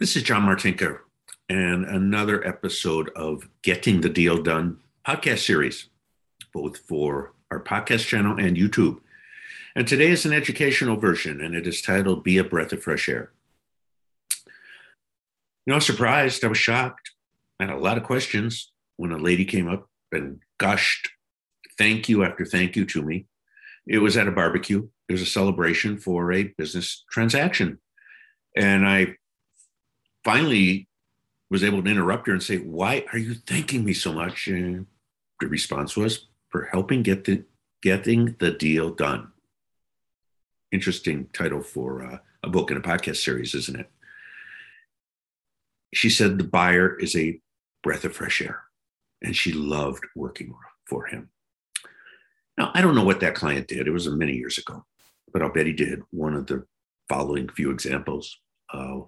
This is John Martinka and another episode of Getting the Deal Done podcast series, both for our podcast channel and YouTube. And today is an educational version, and it is titled Be a Breath of Fresh Air. You know, I was surprised, I was shocked. I had a lot of questions when a lady came up and gushed thank you after thank you to me. It was at a barbecue, it was a celebration for a business transaction. And I finally was able to interrupt her and say, Why are you thanking me so much? And the response was, For helping get the getting the deal done. Interesting title for uh, a book and a podcast series, isn't it? She said the buyer is a breath of fresh air, and she loved working for him. Now, I don't know what that client did. It was many years ago, but I'll bet he did one of the following few examples. Uh,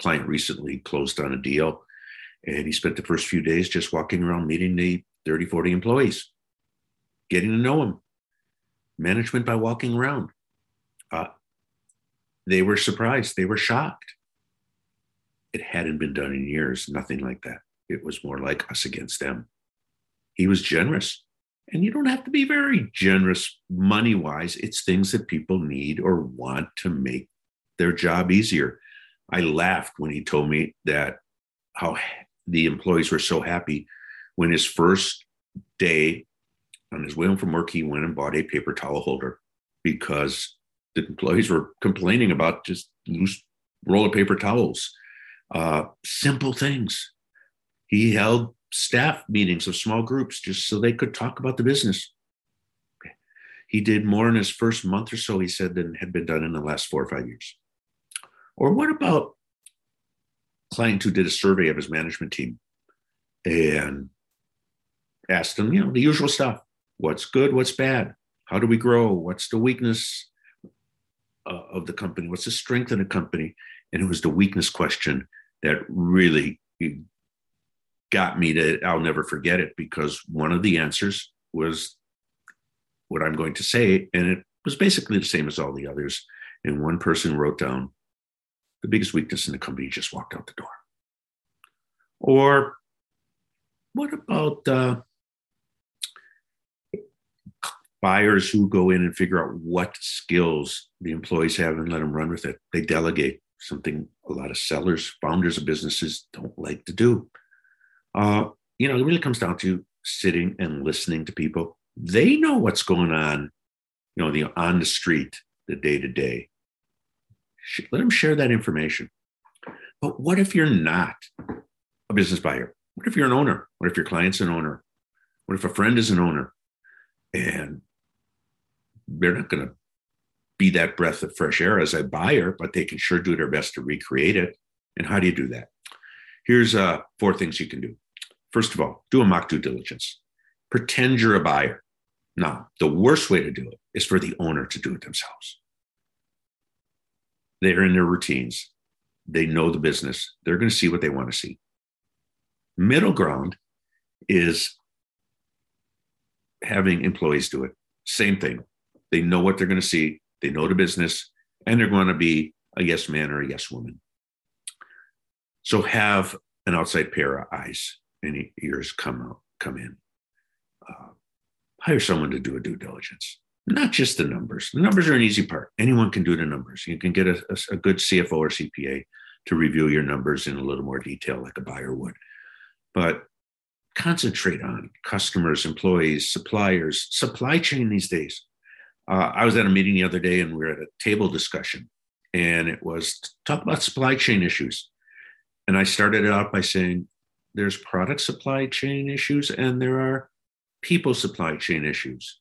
client recently closed on a deal and he spent the first few days just walking around meeting the 30 40 employees getting to know them management by walking around. Uh, they were surprised. They were shocked. It hadn't been done in years nothing like that. It was more like us against them. He was generous. And you don't have to be very generous money wise it's things that people need or want to make their job easier I laughed when he told me that how the employees were so happy when his first day on his way home from work, he went and bought a paper towel holder because the employees were complaining about just loose roll of paper towels. Uh, simple things. He held staff meetings of small groups just so they could talk about the business. He did more in his first month or so, he said, than had been done in the last four or five years. Or what about client who did a survey of his management team and asked them, you know, the usual stuff. What's good? What's bad? How do we grow? What's the weakness uh, of the company? What's the strength of the company? And it was the weakness question that really got me to, I'll never forget it because one of the answers was what I'm going to say. And it was basically the same as all the others. And one person wrote down, the biggest weakness in the company just walked out the door. Or what about uh, buyers who go in and figure out what skills the employees have and let them run with it? They delegate something a lot of sellers, founders of businesses don't like to do. Uh, you know, it really comes down to sitting and listening to people. They know what's going on, you know, the on the street, the day to day let them share that information. But what if you're not a business buyer? What if you're an owner? What if your client's an owner? What if a friend is an owner? And they're not going to be that breath of fresh air as a buyer, but they can sure do their best to recreate it. And how do you do that? Here's uh, four things you can do. First of all, do a mock due diligence. Pretend you're a buyer. Now, the worst way to do it is for the owner to do it themselves. They're in their routines. They know the business. They're going to see what they want to see. Middle ground is having employees do it. Same thing. They know what they're going to see. They know the business, and they're going to be a yes man or a yes woman. So have an outside pair of eyes and ears come out, come in. Uh, hire someone to do a due diligence not just the numbers. The numbers are an easy part. Anyone can do the numbers. You can get a, a, a, good CFO or CPA to review your numbers in a little more detail, like a buyer would. But concentrate on customers, employees, suppliers, supply chain these days. Uh, I was at a meeting the other day and we are at a table discussion, and it was talk about supply chain issues. And I started it out by saying there's product supply chain issues and there are people supply chain issues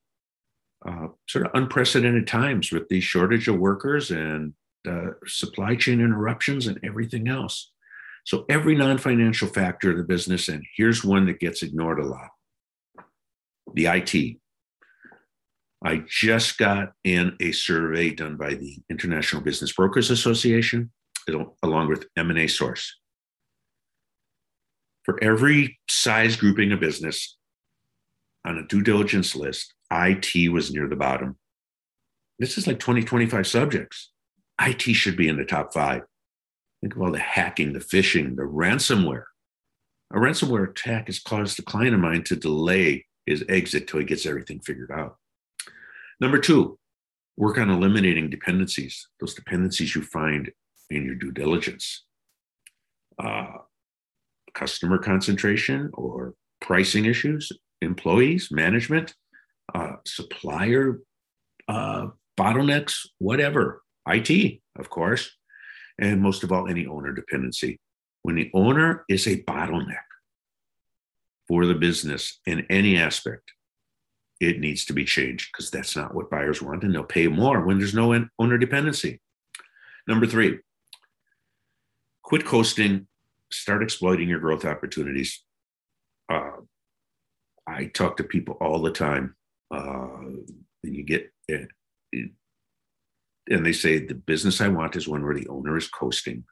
uh, sort of unprecedented times with the shortage of workers and uh, supply chain interruptions and everything else. So every non-financial factor of the business, and here's one that gets ignored a lot: the IT. I just got in a survey done by the International Business Brokers Association, along with M&A Source. For every size grouping of business on a due diligence list, IT was near the bottom. This is like 20, 25 subjects. IT should be in the top five. Think of all the hacking, the phishing, the ransomware. A ransomware attack has caused a client of mine to delay his exit till he gets everything figured out. Number two, work on eliminating dependencies, those dependencies you find in your due diligence. Uh, customer concentration or pricing issues, employees, management, uh, supplier uh, bottlenecks, whatever, IT, of course, and most of all, any owner dependency. When the owner is a bottleneck for the business in any aspect, it needs to be changed because that's not what buyers want, and they'll pay more when there's no owner dependency. Number three, quit coasting, start exploiting your growth opportunities. Uh, I talk to people all the time, uh, and you get it, it, and they say the business I want is one where the owner is coasting,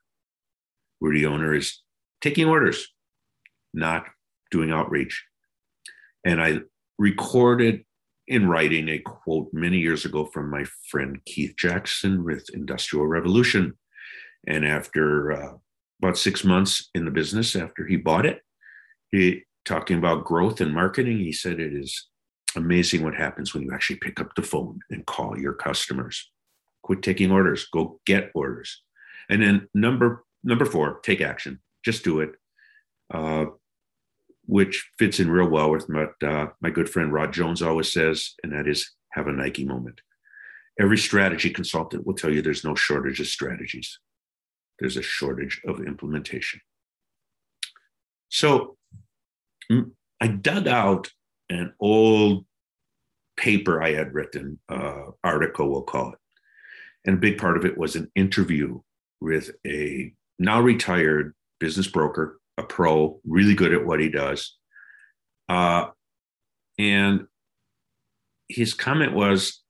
where the owner is taking orders, not doing outreach. And I recorded in writing a quote many years ago from my friend Keith Jackson with Industrial Revolution. And after uh, about six months in the business, after he bought it, he talking about growth and marketing, he said it is amazing what happens when you actually pick up the phone and call your customers. Quit taking orders, go get orders. And then number number four, take action. Just do it. Uh, which fits in real well with what uh, my good friend Rod Jones always says, and that is have a Nike moment. Every strategy consultant will tell you there's no shortage of strategies, there's a shortage of implementation. So I dug out an old paper I had written, uh, article, we'll call it. And a big part of it was an interview with a now retired business broker a pro, really good at what he does. Uh, and his comment was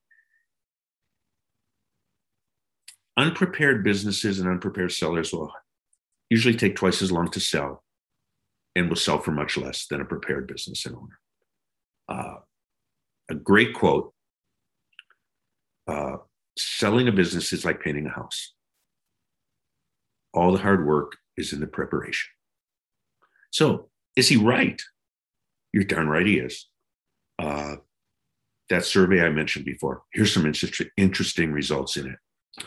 unprepared businesses and unprepared sellers will usually take twice as long to sell and will sell for much less than a prepared business and owner. Uh, a great quote uh, selling a business is like painting a house. All the hard work is in the preparation. So is he right? You're darn right he is. Uh, that survey I mentioned before, here's some interesting results in it.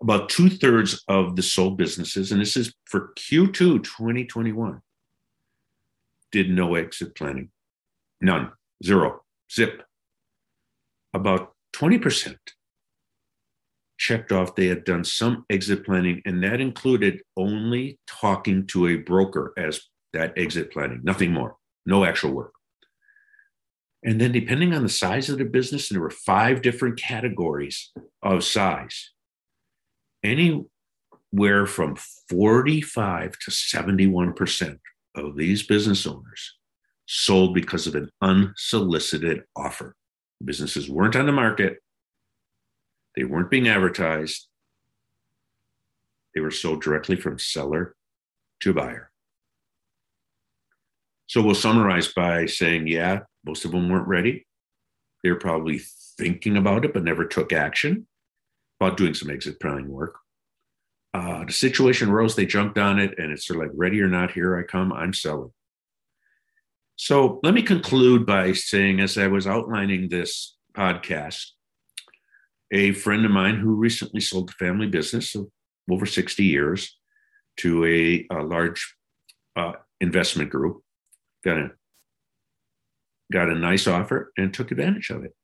About two thirds of the sold businesses, and this is for Q2 2021, did no exit planning. None, zero, zip. About 20% checked off. They had done some exit planning, and that included only talking to a broker as that exit planning, nothing more, no actual work. And then, depending on the size of the business, and there were five different categories of size, anywhere from 45 to 71% of these business owners sold because of an unsolicited offer. Businesses weren't on the market, they weren't being advertised. They were sold directly from seller to buyer. So we'll summarize by saying, yeah, most of them weren't ready. They were probably thinking about it, but never took action about doing some exit planning work. Uh, the situation rose, they jumped on it, and it's sort of like, ready or not, here I come, I'm selling. So let me conclude by saying, as I was outlining this podcast, a friend of mine who recently sold the family business of over 60 years to a, a large uh, investment group, got a, got a nice offer and took advantage of it.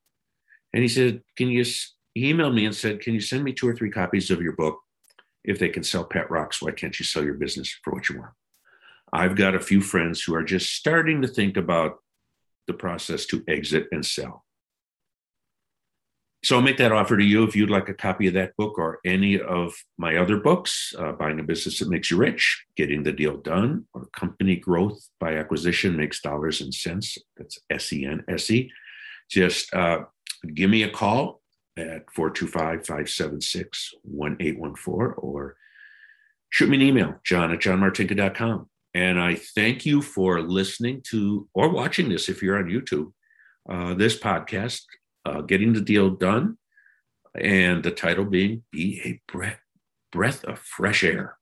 And he said, Can you, he emailed me and said, Can you send me two or three copies of your book? If they can sell pet rocks, why can't you sell your business for what you want? I've got a few friends who are just starting to think about the process to exit and sell. So I'll make that offer to you if you'd like a copy of that book or any of my other books, uh, Buying a Business That Makes You Rich, Getting the Deal Done, or Company Growth by Acquisition Makes Dollars and Cents. That's S E N S E. Just uh, give me a call at 425 576 1814 or shoot me an email, john at johnmartinka.com. And I thank you for listening to or watching this if you're on YouTube, uh, this podcast uh, getting the deal done, and the title being "Be a Brett, breath of fresh air.